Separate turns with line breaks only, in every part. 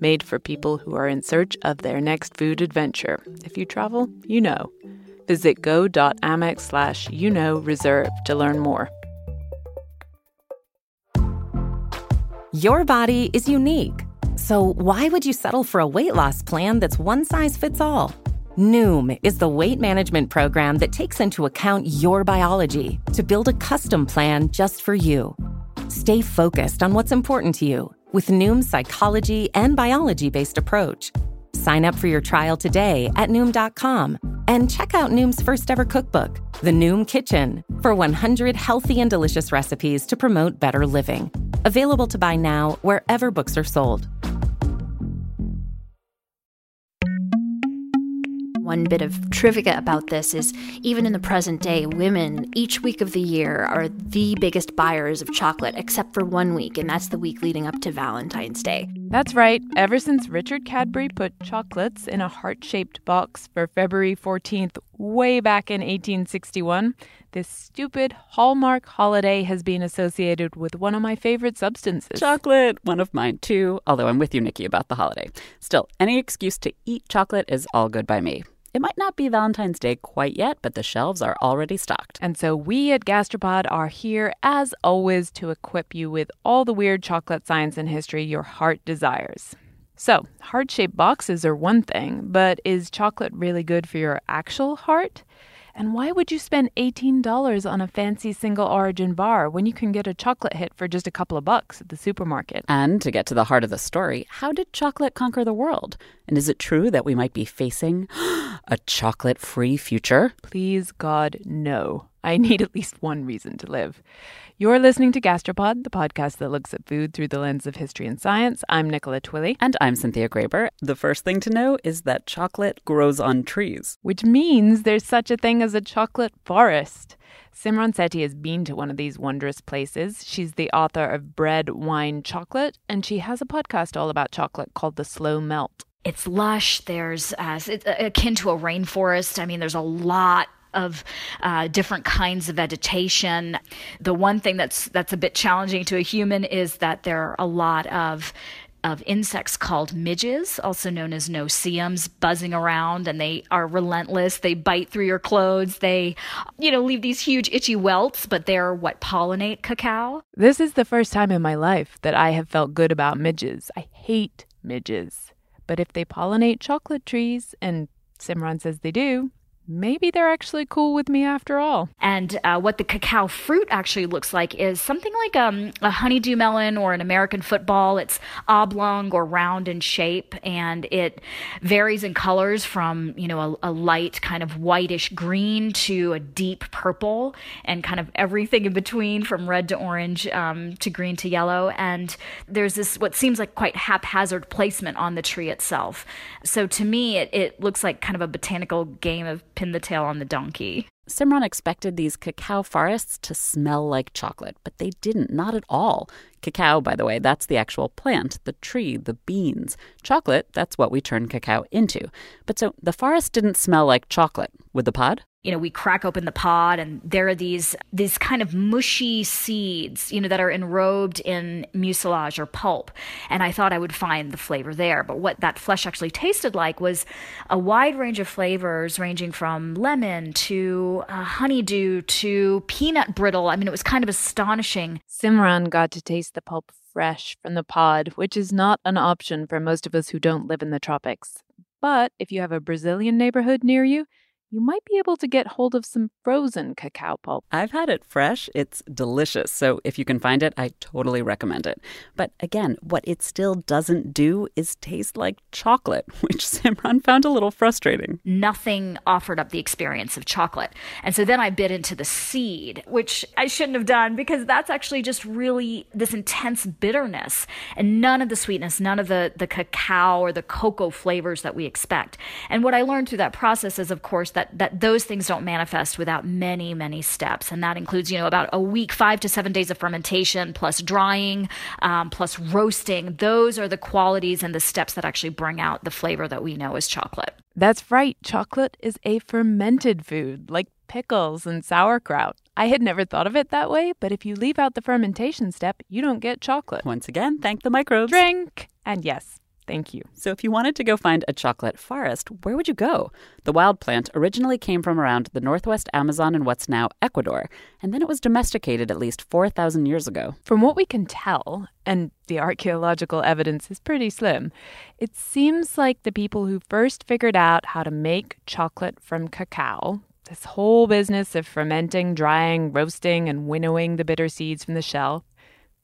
made for people who are in search of their next food adventure. If you travel, you know. Visit go.amex slash you know reserve to learn more.
Your body is unique. So why would you settle for a weight loss plan that's one size fits all? Noom is the weight management program that takes into account your biology to build a custom plan just for you. Stay focused on what's important to you with Noom's psychology and biology based approach. Sign up for your trial today at Noom.com and check out Noom's first ever cookbook, The Noom Kitchen, for 100 healthy and delicious recipes to promote better living. Available to buy now wherever books are sold.
One bit of trivia about this is even in the present day, women each week of the year are the biggest buyers of chocolate, except for one week, and that's the week leading up to Valentine's Day.
That's right. Ever since Richard Cadbury put chocolates in a heart shaped box for February 14th, way back in 1861, this stupid Hallmark holiday has been associated with one of my favorite substances.
Chocolate, one of mine too, although I'm with you, Nikki, about the holiday. Still, any excuse to eat chocolate is all good by me. It might not be Valentine's Day quite yet, but the shelves are already stocked.
And so we at Gastropod are here, as always, to equip you with all the weird chocolate science and history your heart desires. So, heart shaped boxes are one thing, but is chocolate really good for your actual heart? And why would you spend $18 on a fancy single origin bar when you can get a chocolate hit for just a couple of bucks at the supermarket?
And to get to the heart of the story, how did chocolate conquer the world? And is it true that we might be facing a chocolate free future?
Please, God, no. I need at least one reason to live. You're listening to Gastropod, the podcast that looks at food through the lens of history and science. I'm Nicola Twilley.
And I'm Cynthia Graber. The first thing to know is that chocolate grows on trees,
which means there's such a thing as a chocolate forest. Simran Sethi has been to one of these wondrous places. She's the author of Bread, Wine, Chocolate, and she has a podcast all about chocolate called The Slow Melt.
It's lush. There's uh, it's akin to a rainforest. I mean, there's a lot of uh, different kinds of vegetation. The one thing that's that's a bit challenging to a human is that there are a lot of of insects called midges, also known as no-see-ums, buzzing around and they are relentless. They bite through your clothes. They, you know, leave these huge itchy welts, but they're what pollinate cacao.
This is the first time in my life that I have felt good about midges. I hate midges. But if they pollinate chocolate trees, and Simran says they do, maybe they're actually cool with me after all.
And uh, what the cacao fruit actually looks like is something like um, a honeydew melon or an American football. It's oblong or round in shape, and it varies in colors from you know a, a light kind of whitish green to a deep purple, and kind of everything in between from red to orange um, to green to yellow. And there's this what seems like quite haphazard placement on the tree itself. So to me, it, it looks like kind of a botanical game of pin the tail on the donkey.
Simran expected these cacao forests to smell like chocolate, but they didn't, not at all. Cacao, by the way, that's the actual plant, the tree, the beans. Chocolate, that's what we turn cacao into. But so the forest didn't smell like chocolate. Would the pod?
You know, we crack open the pod and there are these these kind of mushy seeds, you know, that are enrobed in mucilage or pulp. And I thought I would find the flavor there. But what that flesh actually tasted like was a wide range of flavors ranging from lemon to uh, honeydew to peanut brittle. I mean, it was kind of astonishing.
Simran got to taste the pulp fresh from the pod, which is not an option for most of us who don't live in the tropics. But if you have a Brazilian neighborhood near you, you might be able to get hold of some frozen cacao pulp.
I've had it fresh. It's delicious. So if you can find it, I totally recommend it. But again, what it still doesn't do is taste like chocolate, which Simran found a little frustrating.
Nothing offered up the experience of chocolate. And so then I bit into the seed, which I shouldn't have done because that's actually just really this intense bitterness and none of the sweetness, none of the, the cacao or the cocoa flavors that we expect. And what I learned through that process is, of course, that that, that those things don't manifest without many, many steps. And that includes, you know, about a week, five to seven days of fermentation, plus drying, um, plus roasting. Those are the qualities and the steps that actually bring out the flavor that we know as chocolate.
That's right. Chocolate is a fermented food, like pickles and sauerkraut. I had never thought of it that way, but if you leave out the fermentation step, you don't get chocolate.
Once again, thank the microbes.
Drink! And yes, Thank you.
So, if you wanted to go find a chocolate forest, where would you go? The wild plant originally came from around the northwest Amazon in what's now Ecuador, and then it was domesticated at least 4,000 years ago.
From what we can tell, and the archaeological evidence is pretty slim, it seems like the people who first figured out how to make chocolate from cacao, this whole business of fermenting, drying, roasting, and winnowing the bitter seeds from the shell,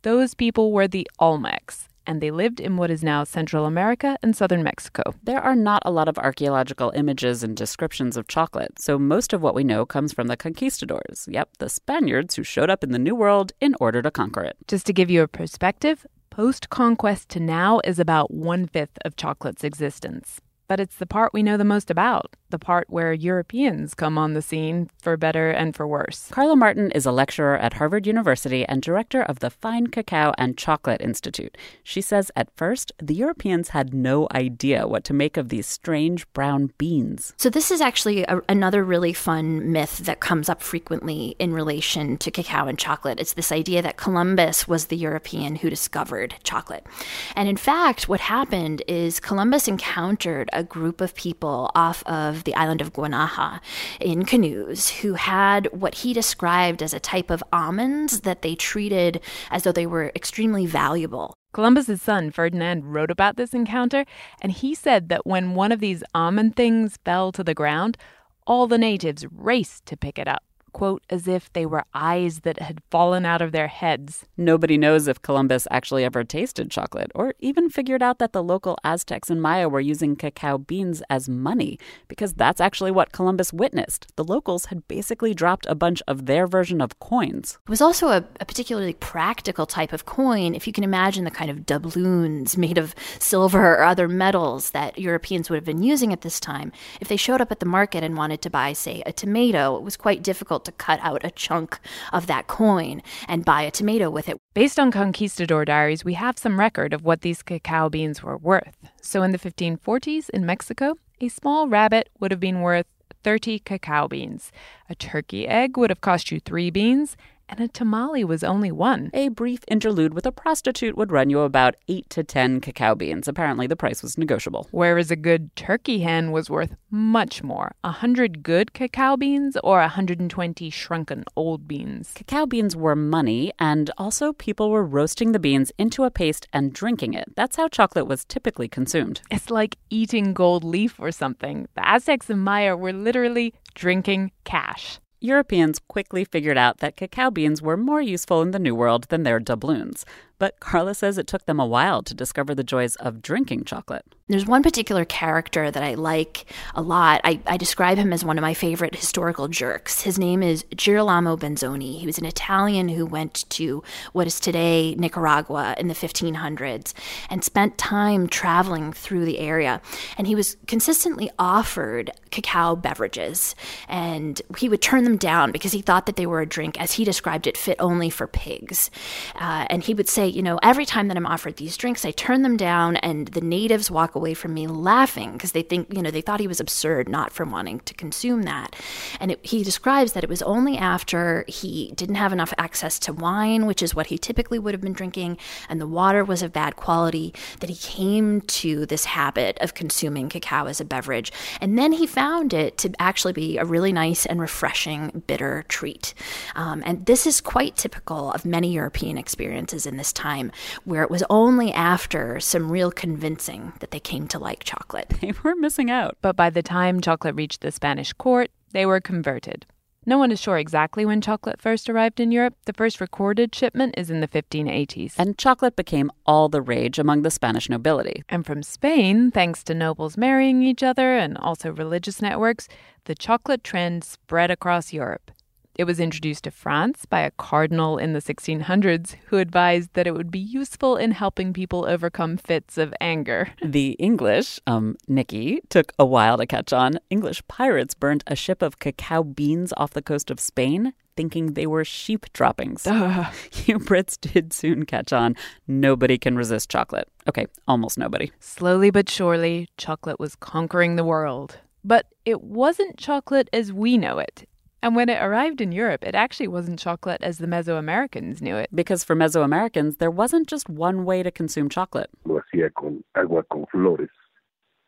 those people were the Olmecs and they lived in what is now Central America and southern Mexico.
There are not a lot of archaeological images and descriptions of chocolate, so most of what we know comes from the conquistadors. Yep, the Spaniards who showed up in the New World in order to conquer it.
Just to give you a perspective, post conquest to now is about one fifth of chocolate's existence but it's the part we know the most about, the part where Europeans come on the scene for better and for worse.
Carla Martin is a lecturer at Harvard University and director of the Fine Cacao and Chocolate Institute. She says at first, the Europeans had no idea what to make of these strange brown beans.
So, this is actually a, another really fun myth that comes up frequently in relation to cacao and chocolate. It's this idea that Columbus was the European who discovered chocolate. And in fact, what happened is Columbus encountered a group of people off of the island of Guanaja in canoes who had what he described as a type of almonds that they treated as though they were extremely valuable.
Columbus's son Ferdinand wrote about this encounter, and he said that when one of these almond things fell to the ground, all the natives raced to pick it up quote, as if they were eyes that had fallen out of their heads.
Nobody knows if Columbus actually ever tasted chocolate or even figured out that the local Aztecs and Maya were using cacao beans as money, because that's actually what Columbus witnessed. The locals had basically dropped a bunch of their version of coins.
It was also a, a particularly practical type of coin, if you can imagine the kind of doubloons made of silver or other metals that Europeans would have been using at this time. If they showed up at the market and wanted to buy, say, a tomato, it was quite difficult difficult to cut out a chunk of that coin and buy a tomato with it.
Based on conquistador diaries, we have some record of what these cacao beans were worth. So in the 1540s in Mexico, a small rabbit would have been worth 30 cacao beans. A turkey egg would have cost you three beans, and a tamale was only one.
A brief interlude with a prostitute would run you about 8 to 10 cacao beans. Apparently, the price was negotiable.
Whereas a good turkey hen was worth much more a 100 good cacao beans or a 120 shrunken old beans.
Cacao beans were money, and also people were roasting the beans into a paste and drinking it. That's how chocolate was typically consumed.
It's like eating gold leaf or something. The Aztecs and Maya were literally drinking cash.
Europeans quickly figured out that cacao beans were more useful in the New World than their doubloons. But Carla says it took them a while to discover the joys of drinking chocolate.
There's one particular character that I like a lot. I, I, describe him as one of my favorite historical jerks. His name is Girolamo Benzoni. He was an Italian who went to what is today Nicaragua in the 1500s and spent time traveling through the area. And he was consistently offered cacao beverages. And he would turn them down because he thought that they were a drink, as he described it, fit only for pigs. Uh, and he would say, you know, every time that I'm offered these drinks, I turn them down, and the natives walk away from me laughing because they think, you know, they thought he was absurd not from wanting to consume that. And it, he describes that it was only after he didn't have enough access to wine, which is what he typically would have been drinking, and the water was of bad quality, that he came to this habit of consuming cacao as a beverage. And then he found it to actually be a really nice and refreshing bitter treat. Um, and this is quite typical of many European experiences in this time, where it was only after some real convincing that they came to like chocolate.
They were missing out.
But by the time chocolate reached the Spanish court, they were converted. No one is sure exactly when chocolate first arrived in Europe. The first recorded shipment is in the 1580s.
And chocolate became all the rage among the Spanish nobility.
And from Spain, thanks to nobles marrying each other and also religious networks, the chocolate trend spread across Europe. It was introduced to France by a cardinal in the 1600s who advised that it would be useful in helping people overcome fits of anger.
The English, um, Nikki, took a while to catch on. English pirates burned a ship of cacao beans off the coast of Spain thinking they were sheep droppings. You Brits did soon catch on. Nobody can resist chocolate. Okay, almost nobody.
Slowly but surely, chocolate was conquering the world. But it wasn't chocolate as we know it. And when it arrived in Europe, it actually wasn't chocolate as the Mesoamericans knew it.
Because for Mesoamericans, there wasn't just one way to consume chocolate.
Lo hacía con agua con flores,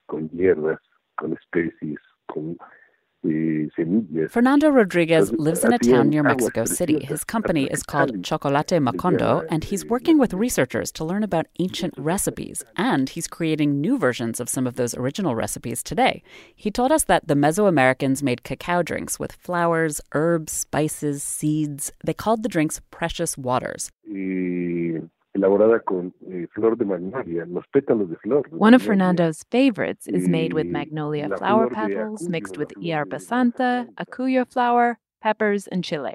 con hierbas, con especies, con
Fernando Rodriguez lives in a town near Mexico City. His company is called Chocolate Macondo, and he's working with researchers to learn about ancient recipes. And he's creating new versions of some of those original recipes today. He told us that the Mesoamericans made cacao drinks with flowers, herbs, spices, seeds. They called the drinks precious waters
elaborada con eh, flor de magnolia, los pétalos de flor. De
One of Fernando's favorites is made with magnolia flower petals mixed with hierba santa, acuyo flower, peppers, and chile.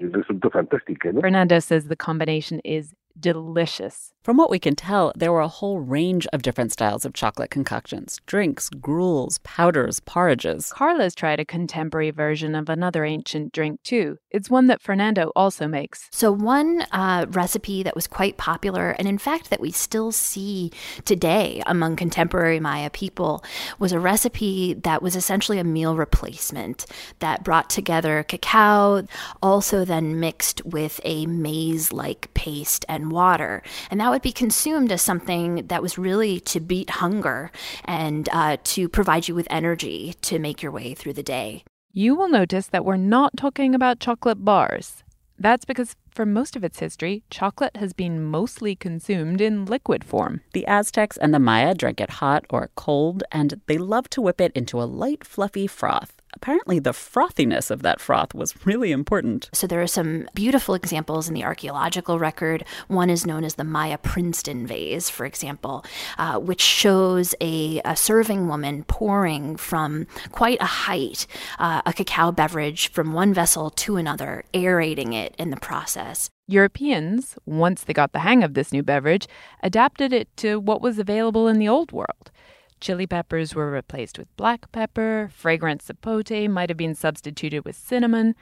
Fernando says the combination is delicious.
From what we can tell, there were a whole range of different styles of chocolate concoctions drinks, gruels, powders, porridges.
Carla's tried a contemporary version of another ancient drink, too. It's one that Fernando also makes.
So, one uh, recipe that was quite popular, and in fact, that we still see today among contemporary Maya people, was a recipe that was essentially a meal replacement that brought together cacao, also then mixed with a maize like paste and water. And that would be consumed as something that was really to beat hunger and uh, to provide you with energy to make your way through the day.
You will notice that we're not talking about chocolate bars. That's because for most of its history, chocolate has been mostly consumed in liquid form.
The Aztecs and the Maya drank it hot or cold, and they loved to whip it into a light, fluffy froth apparently the frothiness of that froth was really important.
So there are some beautiful examples in the archaeological record. One is known as the Maya Princeton vase, for example, uh, which shows a, a, serving woman pouring from quite a height uh, a cacao beverage from one vessel to another, aerating it in the process.
Europeans, once they got the hang of this new beverage, adapted it to what was available in the old world. Chili peppers were replaced with black pepper, fragrant sapote might have been substituted with cinnamon,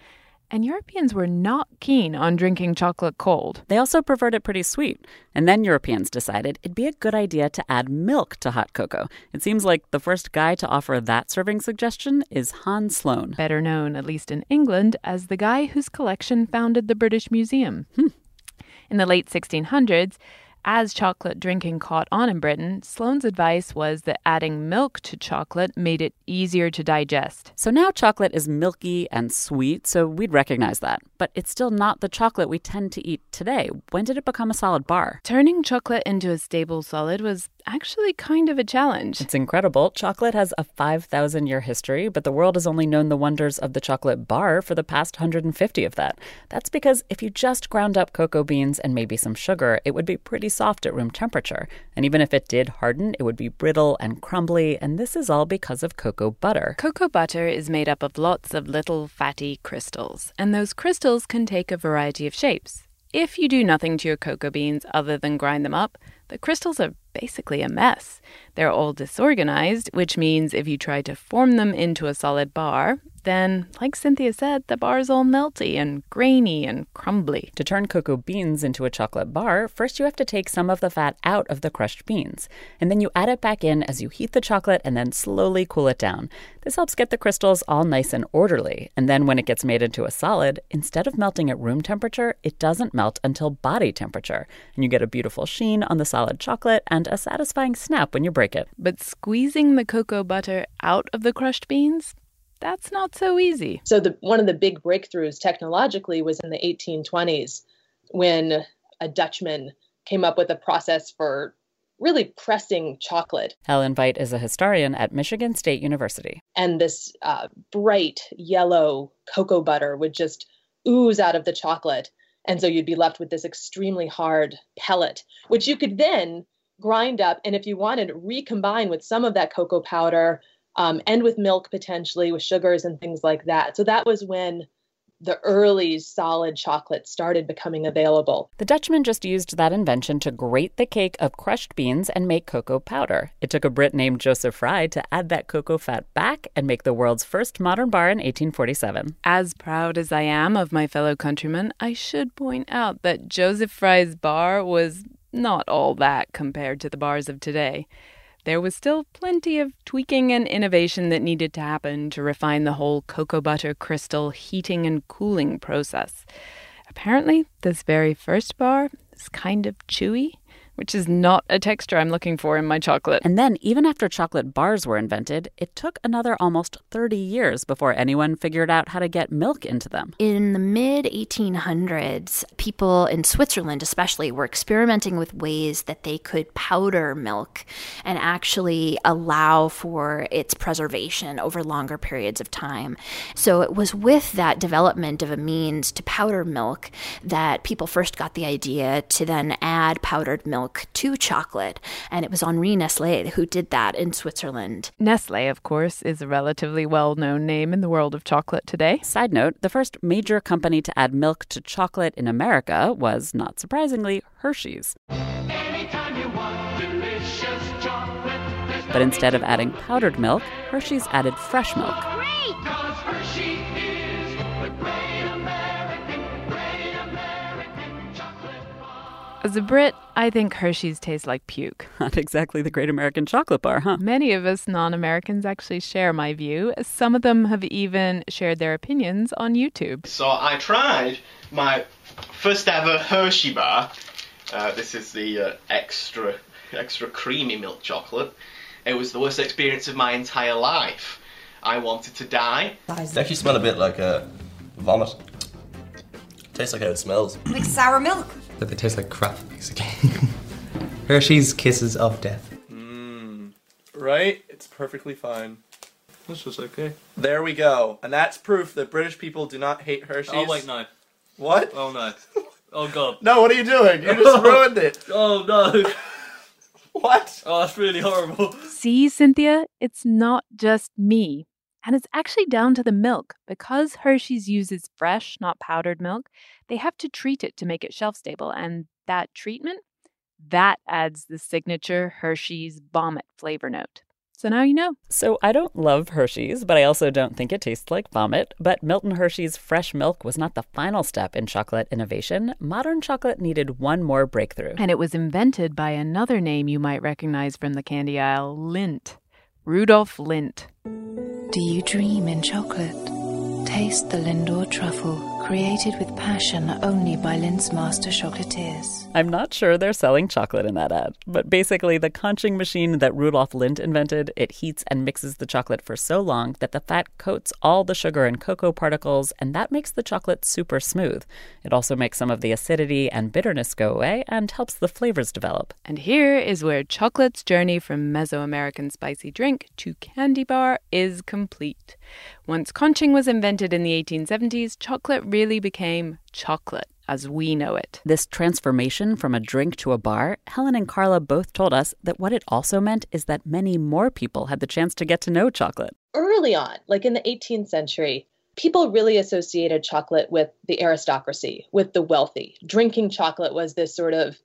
and Europeans were not keen on drinking chocolate cold.
They also preferred it pretty sweet. And then Europeans decided it'd be a good idea to add milk to hot cocoa. It seems like the first guy to offer that serving suggestion is Hans Sloane.
Better known, at least in England, as the guy whose collection founded the British Museum.
Hmm.
In the late 1600s, as chocolate drinking caught on in Britain, Sloane's advice was that adding milk to chocolate made it easier to digest.
So now chocolate is milky and sweet, so we'd recognize that. But it's still not the chocolate we tend to eat today. When did it become a solid bar?
Turning chocolate into a stable solid was actually kind of a challenge.
It's incredible. Chocolate has a 5,000 year history, but the world has only known the wonders of the chocolate bar for the past 150 of that. That's because if you just ground up cocoa beans and maybe some sugar, it would be pretty soft at room temperature. And even if it did harden, it would be brittle and crumbly, and this is all because of cocoa butter.
Cocoa butter is made up of lots of little fatty crystals, and those crystals can take a variety of shapes. If you do nothing to your cocoa beans other than grind them up, the crystals are basically a mess. They're all disorganized, which means if you try to form them into a solid bar, then, like Cynthia said, the bar's all melty and grainy and crumbly.
To turn cocoa beans into a chocolate bar, first you have to take some of the fat out of the crushed beans, and then you add it back in as you heat the chocolate and then slowly cool it down. This helps get the crystals all nice and orderly, and then when it gets made into a solid, instead of melting at room temperature, it doesn't melt until body temperature, and you get a beautiful sheen on the solid chocolate and a satisfying snap when you break it.
But squeezing the cocoa butter out of the crushed beans? That's not so easy.
So the one of the big breakthroughs technologically was in the 1820s when a Dutchman came up with a process for really pressing chocolate.
Helen Veit is a historian at Michigan State University.
And this uh, bright yellow cocoa butter would just ooze out of the chocolate. And so you'd be left with this extremely hard pellet, which you could then grind up and if you wanted recombine with some of that cocoa powder um, and with milk potentially with sugars and things like that so that was when the early solid chocolate started becoming available.
The Dutchman just used that invention to grate the cake of crushed beans and make cocoa powder. It took a Brit named Joseph Fry to add that cocoa fat back and make the world's first modern bar in 1847.
As proud as I am of my fellow countrymen, I should point out that Joseph Fry's bar was not all that compared to the bars of today there was still plenty of tweaking and innovation that needed to happen to refine the whole cocoa butter crystal heating and cooling process. Apparently, this very first bar is kind of chewy which is not a texture I'm looking for in my chocolate.
And then, even after chocolate bars were invented, it took another almost 30 years before anyone figured out how to get milk into them.
In the mid 1800s, people in Switzerland, especially, were experimenting with ways that they could powder milk and actually allow for its preservation over longer periods of time. So, it was with that development of a means to powder milk that people first got the idea to then add powdered milk milk to chocolate. And it was Henri Nestle who did that in Switzerland.
Nestle, of course, is a relatively well known name in the world of chocolate today.
Side note the first major company to add milk to chocolate in America was, not surprisingly, Hershey's. But instead of adding powdered milk, Hershey's added fresh milk.
As a Brit, I think Hershey's tastes like puke.
Not exactly the great American chocolate bar, huh?
Many of us non Americans actually share my view. Some of them have even shared their opinions on YouTube.
So I tried my first ever Hershey bar. Uh, this is the uh, extra, extra creamy milk chocolate. It was the worst experience of my entire life. I wanted to die.
They actually smell a bit like a uh, vomit. Tastes like how it smells.
Like sour milk
but they taste like crap, basically. Hershey's Kisses of Death.
Mmm. Right? It's perfectly fine. This is okay. There we go. And that's proof that British people do not hate Hershey's.
Oh, wait, no.
What?
Oh, no. Oh, God.
no, what are you doing? You just ruined it.
Oh, no.
what?
Oh, that's really horrible.
See, Cynthia, it's not just me. And it's actually down to the milk. Because Hershey's uses fresh, not powdered milk, they have to treat it to make it shelf stable. And that treatment, that adds the signature Hershey's vomit flavor note. So now you know.
So I don't love Hershey's, but I also don't think it tastes like vomit. But Milton Hershey's fresh milk was not the final step in chocolate innovation. Modern chocolate needed one more breakthrough.
And it was invented by another name you might recognize from the candy aisle Lindt. Rudolf Lindt.
Do you dream in chocolate? Taste the Lindor truffle created with passion only by Lindt's master chocolatiers.
I'm not sure they're selling chocolate in that ad, but basically, the conching machine that Rudolf Lindt invented, it heats and mixes the chocolate for so long that the fat coats all the sugar and cocoa particles, and that makes the chocolate super smooth. It also makes some of the acidity and bitterness go away and helps the flavors develop.
And here is where chocolate's journey from Mesoamerican spicy drink to candy bar is complete. Once conching was invented in the 1870s, chocolate really became chocolate as we know it.
This transformation from a drink to a bar, Helen and Carla both told us that what it also meant is that many more people had the chance to get to know chocolate.
Early on, like in the 18th century, people really associated chocolate with the aristocracy, with the wealthy. Drinking chocolate was this sort of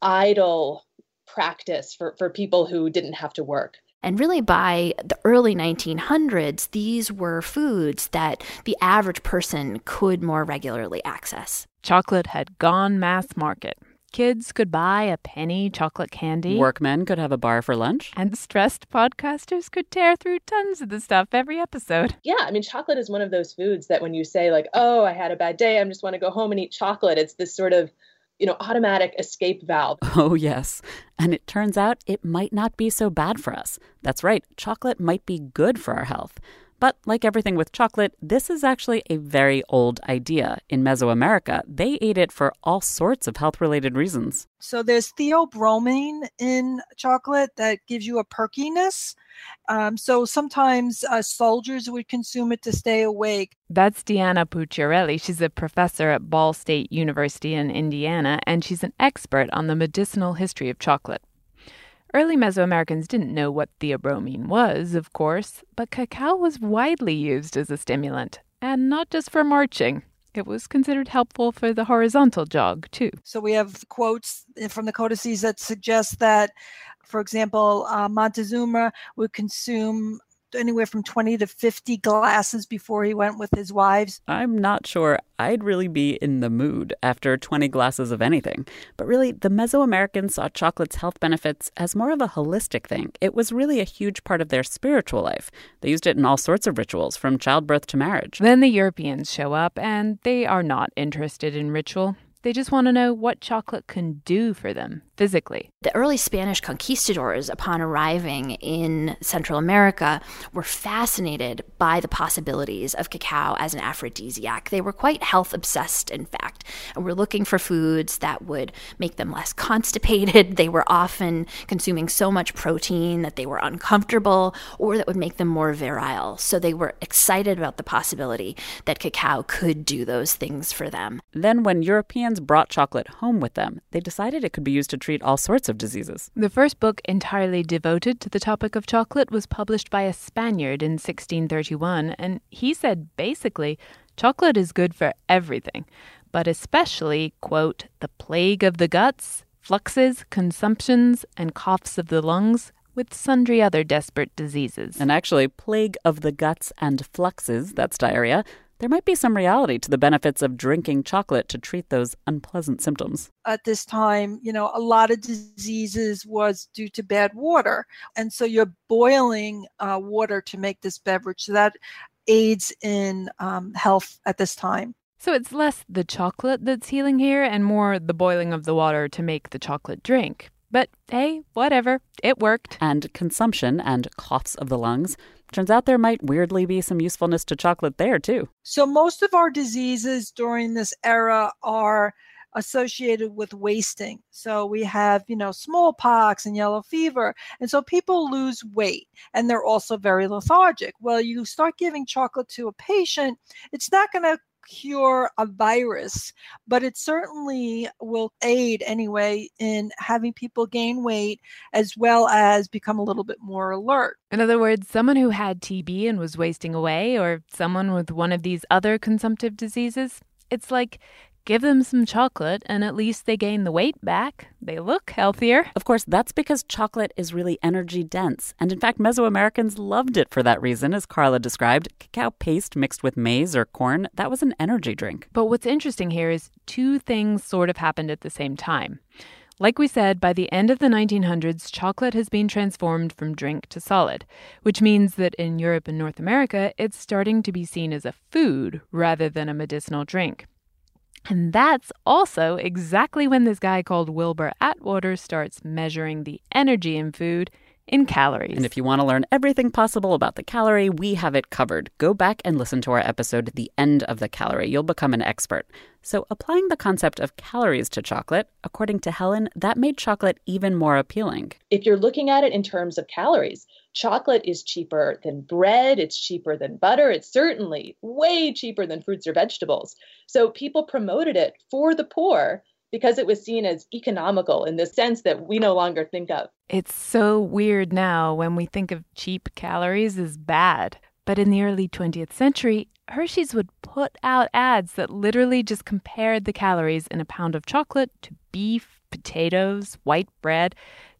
idle practice for, for people who didn't have to work.
And really, by the early 1900s, these were foods that the average person could more regularly access.
Chocolate had gone mass market. Kids could buy a penny chocolate candy.
Workmen could have a bar for lunch.
And stressed podcasters could tear through tons of the stuff every episode.
Yeah, I mean, chocolate is one of those foods that when you say, like, oh, I had a bad day, I just want to go home and eat chocolate, it's this sort of you know, automatic escape valve.
Oh, yes. And it turns out it might not be so bad for us. That's right, chocolate might be good for our health. But like everything with chocolate, this is actually a very old idea. In Mesoamerica, they ate it for all sorts of health related reasons.
So there's theobromine in chocolate that gives you a perkiness. Um, so sometimes uh, soldiers would consume it to stay awake.
That's Deanna Pucciarelli. She's a professor at Ball State University in Indiana, and she's an expert on the medicinal history of chocolate. Early Mesoamericans didn't know what theobromine was, of course, but cacao was widely used as a stimulant, and not just for marching. It was considered helpful for the horizontal jog, too.
So we have quotes from the codices that suggest that, for example, uh, Montezuma would consume anywhere from 20 to 50 glasses before he went with his wives.
I'm not sure I'd really be in the mood after 20 glasses of anything. But really, the Mesoamericans saw chocolate's health benefits as more of a holistic thing. It was really a huge part of their spiritual life. They used it in all sorts of rituals, from childbirth to marriage.
Then the Europeans show up, and they are not interested in ritual. They just want to know what chocolate can do for them physically.
The early Spanish conquistadors, upon arriving in Central America, were fascinated by the possibilities of cacao as an aphrodisiac. They were quite health obsessed, in fact, and were looking for foods that would make them less constipated. They were often consuming so much protein that they were uncomfortable or that would make them more virile. So they were excited about the possibility that cacao could do those things for them.
Then, when Europeans brought chocolate home with them, they decided it could be used to treat all sorts of diseases.
The first book entirely devoted to the topic of chocolate was published by a Spaniard in 1631, and he said basically, chocolate is good for everything, but especially, quote, the plague of the guts, fluxes, consumptions, and coughs of the lungs, with sundry other desperate diseases.
And actually, plague of the guts and fluxes, that's diarrhea, there might be some reality to the benefits of drinking chocolate to treat those unpleasant symptoms.
At this time, you know, a lot of diseases was due to bad water. And so you're boiling uh, water to make this beverage. So that aids in um, health at this time.
So it's less the chocolate that's healing here and more the boiling of the water to make the chocolate drink. But hey, whatever, it worked.
And consumption and coughs of the lungs. Turns out there might weirdly be some usefulness to chocolate there, too.
So most of our diseases during this era are associated with wasting. So we have, you know, smallpox and yellow fever. And so people lose weight and they're also very lethargic. Well, you start giving chocolate to a patient, it's not going to cure a virus, but it certainly will aid anyway in having people gain weight as well as become a little bit more alert.
In other words, someone who had TB and was wasting away, or someone with one of these other consumptive diseases, it's like Give them some chocolate, and at least they gain the weight back. They look healthier.
Of course, that's because chocolate is really energy dense. And in fact, Mesoamericans loved it for that reason, as Carla described. Cacao paste mixed with maize or corn, that was an energy drink.
But what's interesting here is two things sort of happened at the same time. Like we said, by the end of the 1900s, chocolate has been transformed from drink to solid, which means that in Europe and North America, it's starting to be seen as a food rather than a medicinal drink. And that's also exactly when this guy called Wilbur Atwater starts measuring the energy in food in calories.
And if you want to learn everything possible about the calorie, we have it covered. Go back and listen to our episode, The End of the Calorie. You'll become an expert. So, applying the concept of calories to chocolate, according to Helen, that made chocolate even more appealing.
If you're looking at it in terms of calories, chocolate is cheaper than bread, it's cheaper than butter, it's certainly way cheaper than fruits or vegetables. So, people promoted it for the poor because it was seen as economical in the sense that we no longer think of.
It's so weird now when we think of cheap calories as bad. But in the early 20th century, Hershey's would put out ads that literally just compared the calories in a pound of chocolate to beef, potatoes, white bread.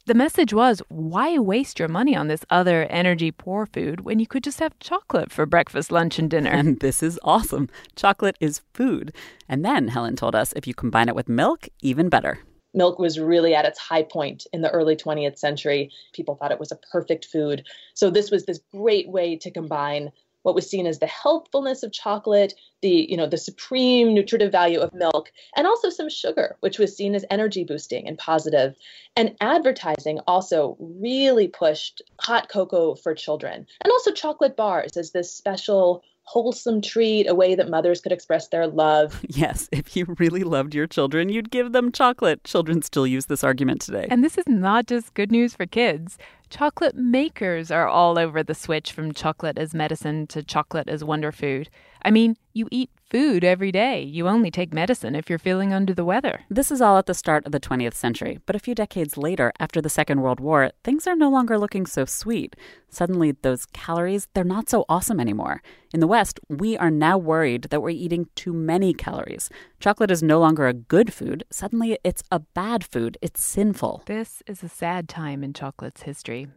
The message was why waste your money on this other energy poor food when you could just have chocolate for breakfast, lunch, and dinner?
And this is awesome. Chocolate is food. And then Helen told us if you combine it with milk, even better.
Milk was really at its high point in the early 20th century. People thought it was a perfect food. So, this was this great way to combine what was seen as the healthfulness of chocolate, the you know the supreme nutritive value of milk, and also some sugar, which was seen as energy boosting and positive. And advertising also really pushed hot cocoa for children, and also chocolate bars as this special wholesome treat, a way that mothers could express their love.
Yes, if you really loved your children, you'd give them chocolate. Children still use this argument today.
And this is not just good news for kids. Chocolate makers are all over the switch from chocolate as medicine to chocolate as wonder food. I mean, You eat food every day. You only take medicine if you're feeling under the weather.
This is all at the start of the 20th century, but a few decades later, after the Second World War, things are no longer looking so sweet. Suddenly, those calories, they're not so awesome anymore. In the West, we are now worried that we're eating too many calories. Chocolate is no longer a good food. Suddenly, it's a bad food. It's sinful.
This is a sad time in chocolate's history.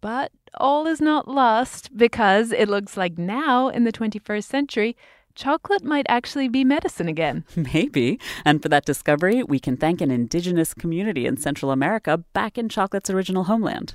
But all is not lost because it looks like now, in the 21st century, chocolate might actually be medicine again.
Maybe. And for that discovery, we can thank an indigenous community in Central America back in chocolate's original homeland.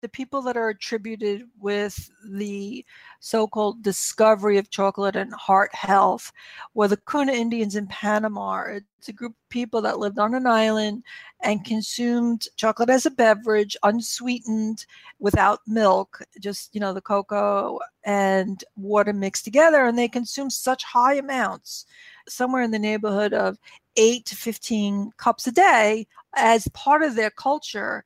The people that are attributed with the so-called discovery of chocolate and heart health were the Kuna Indians in Panama. It's a group of people that lived on an island and consumed chocolate as a beverage, unsweetened, without milk, just you know the cocoa and water mixed together, and they consumed such high amounts, somewhere in the neighborhood of eight to fifteen cups a day, as part of their culture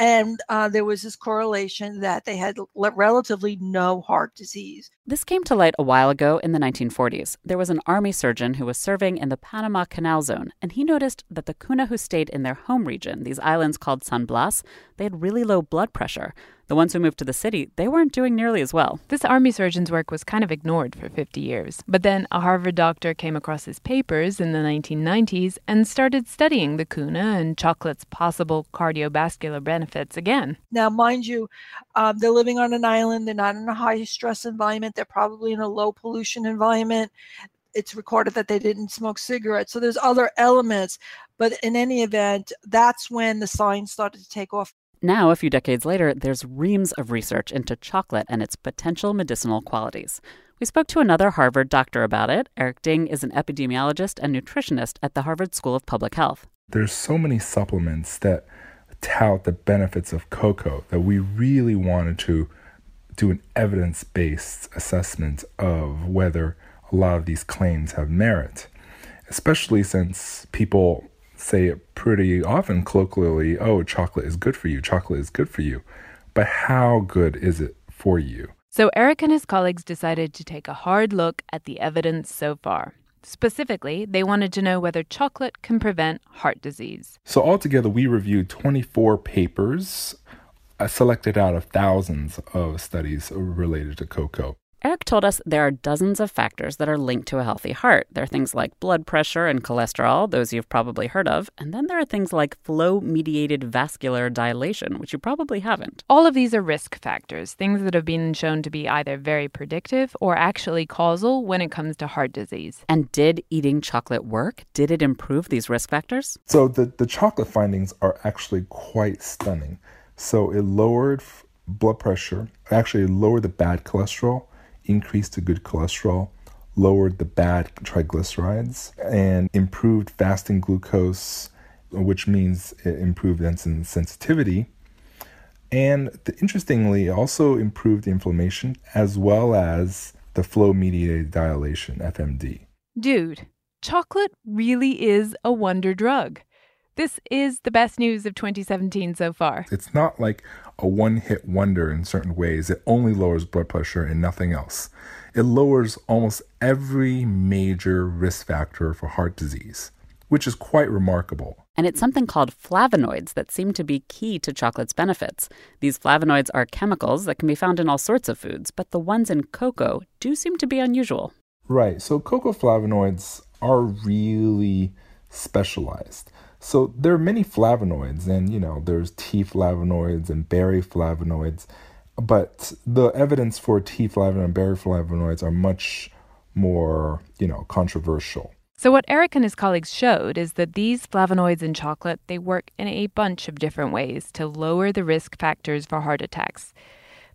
and uh, there was this correlation that they had relatively no heart disease.
This came to light a while ago in the 1940s. There was an army surgeon who was serving in the Panama Canal Zone, and he noticed that the Kuna who stayed in their home region, these islands called San Blas, they had really low blood pressure. The ones who moved to the city, they weren't doing nearly as well.
This army surgeon's work was kind of ignored for 50 years. But then a Harvard doctor came across his papers in the 1990s and started studying the Kuna and chocolate's possible cardiovascular benefits again.
Now, mind you, um, they're living on an island. They're not in a high stress environment. They're probably in a low pollution environment. It's recorded that they didn't smoke cigarettes. So there's other elements. But in any event, that's when the science started to take off.
Now, a few decades later, there's reams of research into chocolate and its potential medicinal qualities. We spoke to another Harvard doctor about it. Eric Ding is an epidemiologist and nutritionist at the Harvard School of Public Health.
There's so many supplements that tout the benefits of cocoa that we really wanted to do an evidence based assessment of whether a lot of these claims have merit, especially since people say it pretty often colloquially oh, chocolate is good for you, chocolate is good for you. But how good is it for you?
So Eric and his colleagues decided to take a hard look at the evidence so far. Specifically, they wanted to know whether chocolate can prevent heart disease.
So, altogether, we reviewed 24 papers uh, selected out of thousands of studies related to cocoa.
Eric told us there are dozens of factors that are linked to a healthy heart. There are things like blood pressure and cholesterol, those you've probably heard of. And then there are things like flow mediated vascular dilation, which you probably haven't.
All of these are risk factors, things that have been shown to be either very predictive or actually causal when it comes to heart disease.
And did eating chocolate work? Did it improve these risk factors?
So the, the chocolate findings are actually quite stunning. So it lowered f- blood pressure, actually it lowered the bad cholesterol, increased the good cholesterol, lowered the bad triglycerides, and improved fasting glucose, which means it improved insulin sensitivity. And the, interestingly, also improved inflammation as well as the flow mediated dilation, FMD.
Dude, chocolate really is a wonder drug. This is the best news of 2017 so far.
It's not like a one hit wonder in certain ways. It only lowers blood pressure and nothing else. It lowers almost every major risk factor for heart disease, which is quite remarkable.
And it's something called flavonoids that seem to be key to chocolate's benefits. These flavonoids are chemicals that can be found in all sorts of foods, but the ones in cocoa do seem to be unusual.
Right. So, cocoa flavonoids are really specialized. So there are many flavonoids, and you know, there's tea flavonoids and berry flavonoids, but the evidence for tea flavonoid and berry flavonoids are much more, you know, controversial.
So what Eric and his colleagues showed is that these flavonoids in chocolate, they work in a bunch of different ways to lower the risk factors for heart attacks.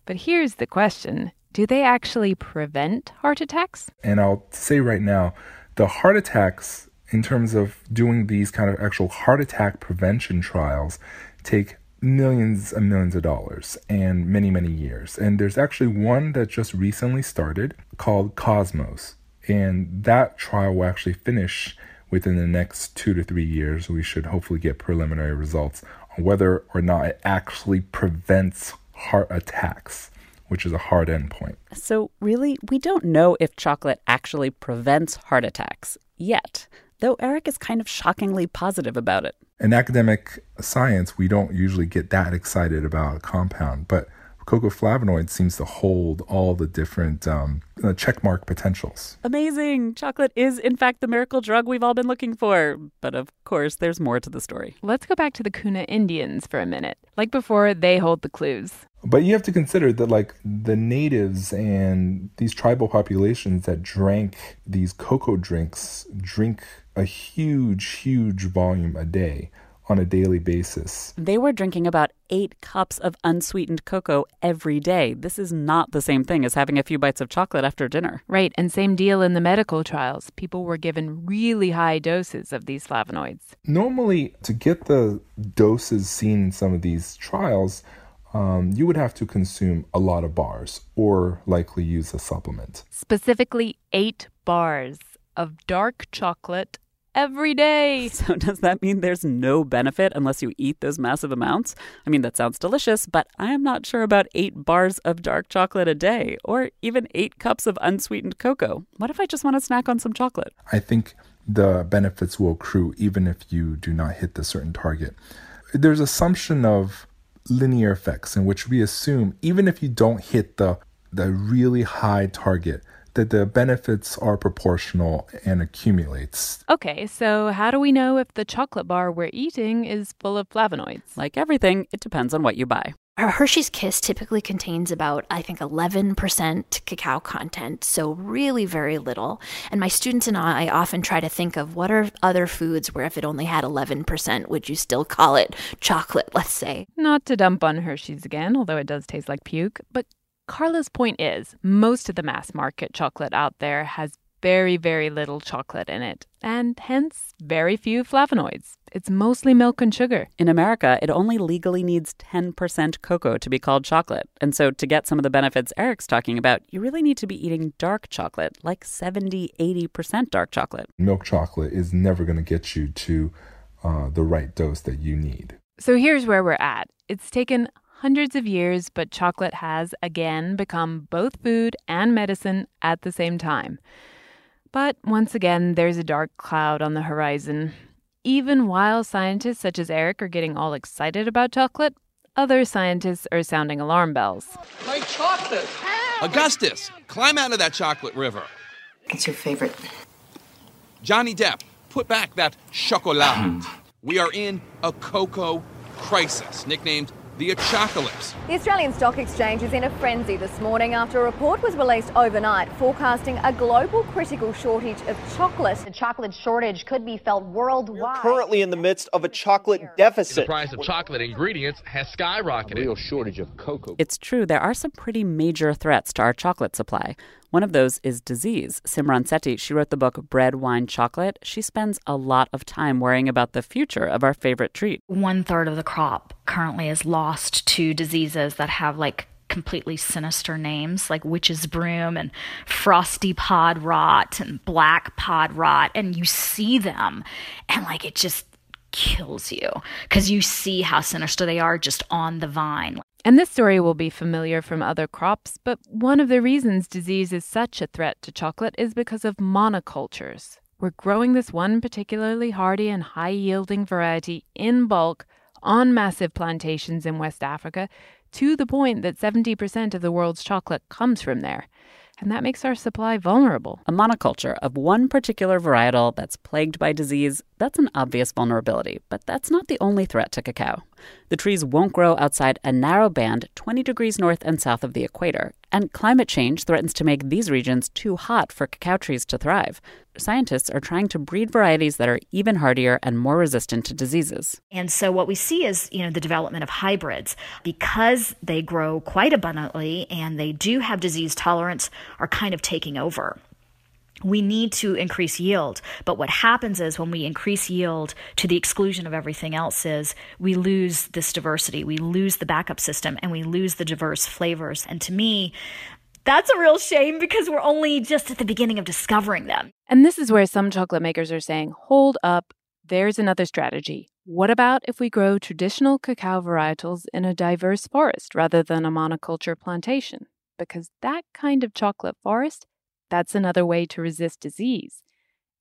But here's the question, do they actually prevent heart attacks?
And I'll say right now, the heart attacks in terms of doing these kind of actual heart attack prevention trials take millions and millions of dollars and many, many years. And there's actually one that just recently started called Cosmos. And that trial will actually finish within the next two to three years. We should hopefully get preliminary results on whether or not it actually prevents heart attacks which is a hard endpoint.
So, really, we don't know if chocolate actually prevents heart attacks yet though Eric is kind of shockingly positive about it.
In academic science, we don't usually get that excited about a compound, but cocoa flavonoid seems to hold all the different um, uh, checkmark potentials.
Amazing! Chocolate is, in fact, the miracle drug we've all been looking for. But of course, there's more to the story.
Let's go back to the Kuna Indians for a minute. Like before, they hold the clues.
But you have to consider that, like, the natives and these tribal populations that drank these cocoa drinks drink a huge, huge volume a day on a daily basis.
They were drinking about eight cups of unsweetened cocoa every day. This is not the same thing as having a few bites of chocolate after dinner.
Right, and same deal in the medical trials. People were given really high doses of these flavonoids.
Normally, to get the doses seen in some of these trials, um, you would have to consume a lot of bars or likely use a supplement.
Specifically, eight bars of dark chocolate every day.
So, does that mean there's no benefit unless you eat those massive amounts? I mean, that sounds delicious, but I am not sure about eight bars of dark chocolate a day or even eight cups of unsweetened cocoa. What if I just want to snack on some chocolate?
I think the benefits will accrue even if you do not hit the certain target. There's assumption of linear effects in which we assume even if you don't hit the the really high target that the benefits are proportional and accumulates.
Okay, so how do we know if the chocolate bar we're eating is full of flavonoids?
Like everything, it depends on what you buy.
Our Hershey's Kiss typically contains about, I think, 11% cacao content, so really very little. And my students and I often try to think of what are other foods where if it only had 11%, would you still call it chocolate, let's say?
Not to dump on Hershey's again, although it does taste like puke, but Carla's point is most of the mass market chocolate out there has very, very little chocolate in it, and hence very few flavonoids. It's mostly milk and sugar.
In America, it only legally needs 10% cocoa to be called chocolate. And so, to get some of the benefits Eric's talking about, you really need to be eating dark chocolate, like 70, 80% dark chocolate.
Milk chocolate is never going to get you to uh, the right dose that you need.
So, here's where we're at. It's taken hundreds of years, but chocolate has again become both food and medicine at the same time. But once again, there's a dark cloud on the horizon. Even while scientists such as Eric are getting all excited about chocolate, other scientists are sounding alarm bells.
My chocolate! Augustus, climb out of that chocolate river.
What's your favorite?
Johnny Depp, put back that chocolat. we are in a cocoa crisis, nicknamed the Achocalypse.
The Australian Stock Exchange is in a frenzy this morning after a report was released overnight forecasting a global critical shortage of chocolate.
The chocolate shortage could be felt worldwide.
Currently in the midst of a chocolate deficit.
The price of chocolate ingredients has skyrocketed.
A real shortage of cocoa.
It's true, there are some pretty major threats to our chocolate supply. One of those is disease. Simran Sethi, she wrote the book Bread, Wine, Chocolate. She spends a lot of time worrying about the future of our favorite treat.
One third of the crop currently is lost to diseases that have like completely sinister names like witch's broom and frosty pod rot and black pod rot. And you see them and like it just kills you because you see how sinister they are just on the vine.
And this story will be familiar from other crops, but one of the reasons disease is such a threat to chocolate is because of monocultures. We're growing this one particularly hardy and high yielding variety in bulk on massive plantations in West Africa to the point that 70% of the world's chocolate comes from there. And that makes our supply vulnerable.
A monoculture of one particular varietal that's plagued by disease, that's an obvious vulnerability, but that's not the only threat to cacao. The trees won't grow outside a narrow band 20 degrees north and south of the equator, and climate change threatens to make these regions too hot for cacao trees to thrive. Scientists are trying to breed varieties that are even hardier and more resistant to diseases.
And so what we see is, you know, the development of hybrids because they grow quite abundantly and they do have disease tolerance are kind of taking over we need to increase yield. But what happens is when we increase yield to the exclusion of everything else is we lose this diversity. We lose the backup system and we lose the diverse flavors. And to me, that's a real shame because we're only just at the beginning of discovering them.
And this is where some chocolate makers are saying, hold up, there's another strategy. What about if we grow traditional cacao varietals in a diverse forest rather than a monoculture plantation? Because that kind of chocolate forest that's another way to resist disease.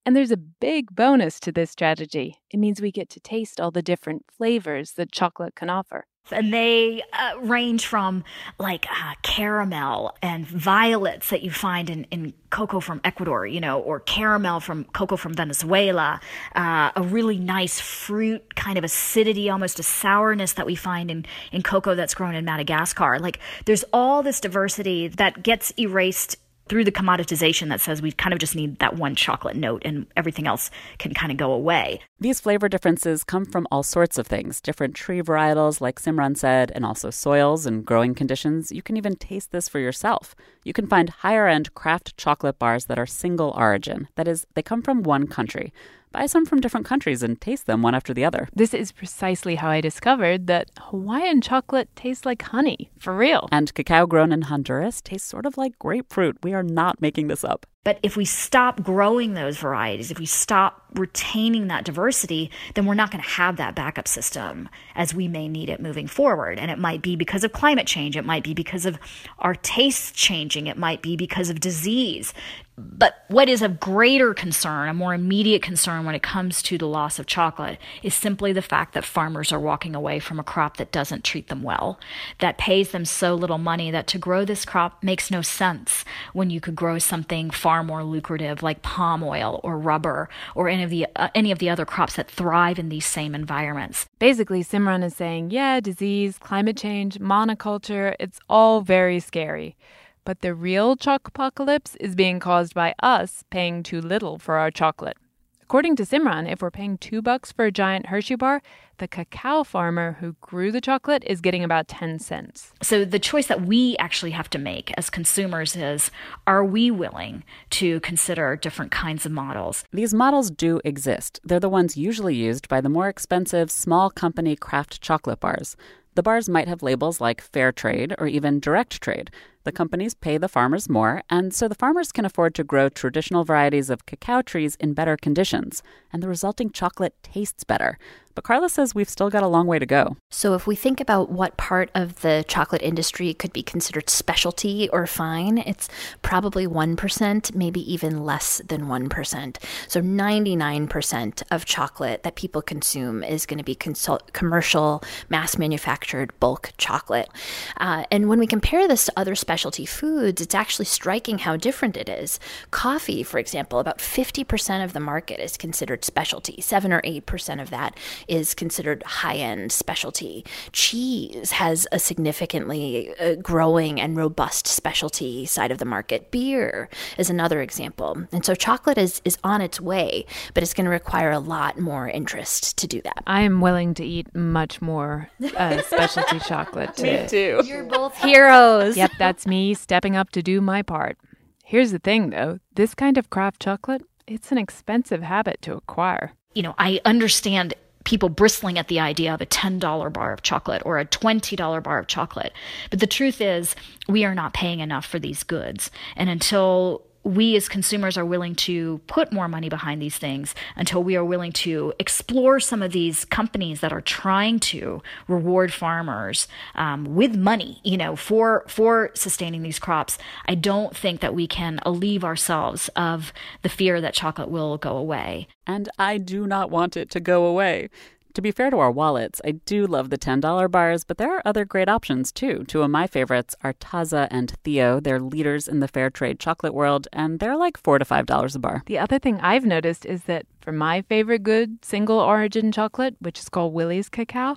And there's a big bonus to this strategy. It means we get to taste all the different flavors that chocolate can offer.
And they uh, range from like uh, caramel and violets that you find in, in cocoa from Ecuador, you know, or caramel from cocoa from Venezuela, uh, a really nice fruit kind of acidity, almost a sourness that we find in, in cocoa that's grown in Madagascar. Like there's all this diversity that gets erased through the commoditization that says we kind of just need that one chocolate note and everything else can kind of go away.
These flavor differences come from all sorts of things different tree varietals, like Simran said, and also soils and growing conditions. You can even taste this for yourself. You can find higher end craft chocolate bars that are single origin, that is, they come from one country buy some from different countries and taste them one after the other.
This is precisely how I discovered that Hawaiian chocolate tastes like honey, for real.
And cacao grown in Honduras tastes sort of like grapefruit. We are not making this up.
But if we stop growing those varieties, if we stop retaining that diversity, then we're not going to have that backup system as we may need it moving forward. And it might be because of climate change, it might be because of our tastes changing, it might be because of disease. But what is of greater concern, a more immediate concern when it comes to the loss of chocolate, is simply the fact that farmers are walking away from a crop that doesn't treat them well, that pays them so little money that to grow this crop makes no sense when you could grow something far more lucrative like palm oil or rubber or any of the uh, any of the other crops that thrive in these same environments.
Basically, Simran is saying, yeah, disease, climate change, monoculture, it's all very scary. But the real apocalypse is being caused by us paying too little for our chocolate. According to Simran, if we're paying two bucks for a giant Hershey bar, the cacao farmer who grew the chocolate is getting about 10 cents.
So the choice that we actually have to make as consumers is are we willing to consider different kinds of models?
These models do exist. They're the ones usually used by the more expensive small company craft chocolate bars. The bars might have labels like fair trade or even direct trade. The companies pay the farmers more, and so the farmers can afford to grow traditional varieties of cacao trees in better conditions, and the resulting chocolate tastes better. But Carla says we've still got a long way to go.
So, if we think about what part of the chocolate industry could be considered specialty or fine, it's probably 1%, maybe even less than 1%. So, 99% of chocolate that people consume is going to be commercial, mass manufactured bulk chocolate. Uh, and when we compare this to other specialty foods, it's actually striking how different it is. Coffee, for example, about 50% of the market is considered specialty, 7 or 8% of that is considered high end specialty. Cheese has a significantly uh, growing and robust specialty side of the market. Beer is another example. And so chocolate is, is on its way, but it's going to require a lot more interest to do that.
I am willing to eat much more uh, specialty chocolate.
Me
too.
You're both heroes.
Yep, that's me stepping up to do my part. Here's the thing though this kind of craft chocolate, it's an expensive habit to acquire.
You know, I understand people bristling at the idea of a $10 bar of chocolate or a $20 bar of chocolate. But the truth is, we are not paying enough for these goods. And until we as consumers are willing to put more money behind these things until we are willing to explore some of these companies that are trying to reward farmers um, with money, you know, for for sustaining these crops. I don't think that we can alleviate ourselves of the fear that chocolate will go away.
And I do not want it to go away. To be fair to our wallets, I do love the $10 bars, but there are other great options too. Two of my favorites are Taza and Theo. They're leaders in the fair trade chocolate world, and they're like 4 to $5 a bar.
The other thing I've noticed is that for my favorite good single origin chocolate, which is called Willie's Cacao,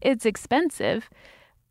it's expensive,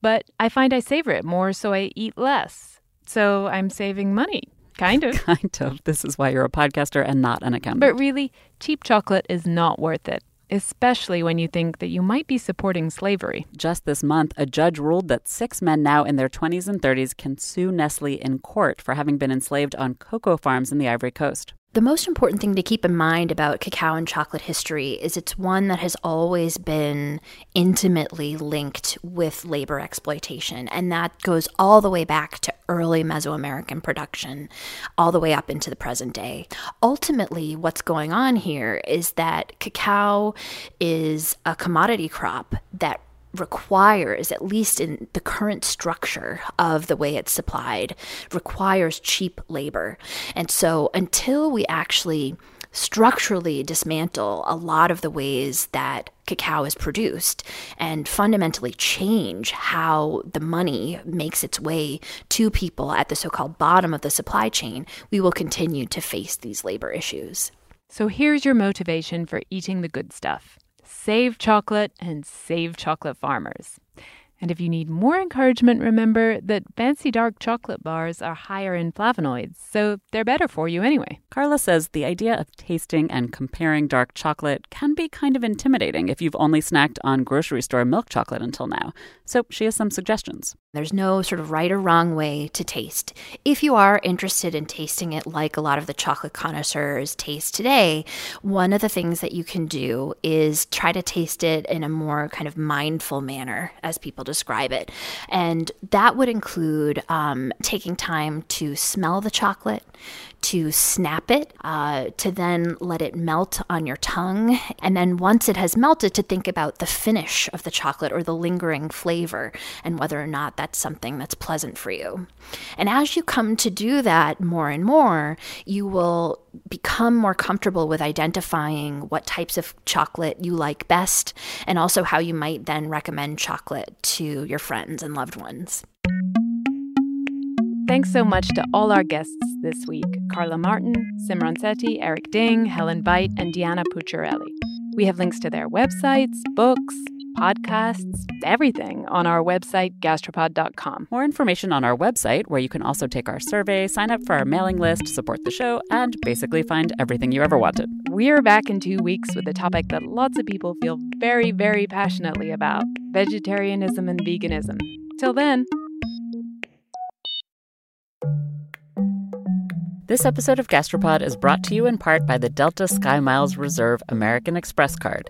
but I find I savor it more so I eat less. So I'm saving money. Kind of.
kind of. This is why you're a podcaster and not an accountant.
But really, cheap chocolate is not worth it especially when you think that you might be supporting slavery.
Just this month, a judge ruled that six men now in their 20s and 30s can sue Nestle in court for having been enslaved on cocoa farms in the Ivory Coast.
The most important thing to keep in mind about cacao and chocolate history is it's one that has always been intimately linked with labor exploitation. And that goes all the way back to early Mesoamerican production, all the way up into the present day. Ultimately, what's going on here is that cacao is a commodity crop that requires, at least in the current structure of the way it's supplied, requires cheap labor. And so until we actually structurally dismantle a lot of the ways that cacao is produced and fundamentally change how the money makes its way to people at the so called bottom of the supply chain, we will continue to face these labor issues.
So here's your motivation for eating the good stuff save chocolate and save chocolate farmers. And if you need more encouragement, remember that fancy dark chocolate bars are higher in flavonoids, so they're better for you anyway.
Carla says the idea of tasting and comparing dark chocolate can be kind of intimidating if you've only snacked on grocery store milk chocolate until now. So she has some suggestions.
There's no sort of right or wrong way to taste. If you are interested in tasting it like a lot of the chocolate connoisseurs taste today, one of the things that you can do is try to taste it in a more kind of mindful manner, as people describe it. And that would include um, taking time to smell the chocolate, to snap it, uh, to then let it melt on your tongue. And then once it has melted, to think about the finish of the chocolate or the lingering flavor and whether or not that's something that's pleasant for you. And as you come to do that more and more, you will become more comfortable with identifying what types of chocolate you like best and also how you might then recommend chocolate to your friends and loved ones.
Thanks so much to all our guests this week Carla Martin, Simran Sethi, Eric Ding, Helen Bite, and Diana Pucciarelli. We have links to their websites, books, podcasts, everything on our website, gastropod.com.
More information on our website, where you can also take our survey, sign up for our mailing list, support the show, and basically find everything you ever wanted.
We're back in two weeks with a topic that lots of people feel very, very passionately about vegetarianism and veganism. Till then,
This episode of Gastropod is brought to you in part by the Delta Sky Miles Reserve American Express card.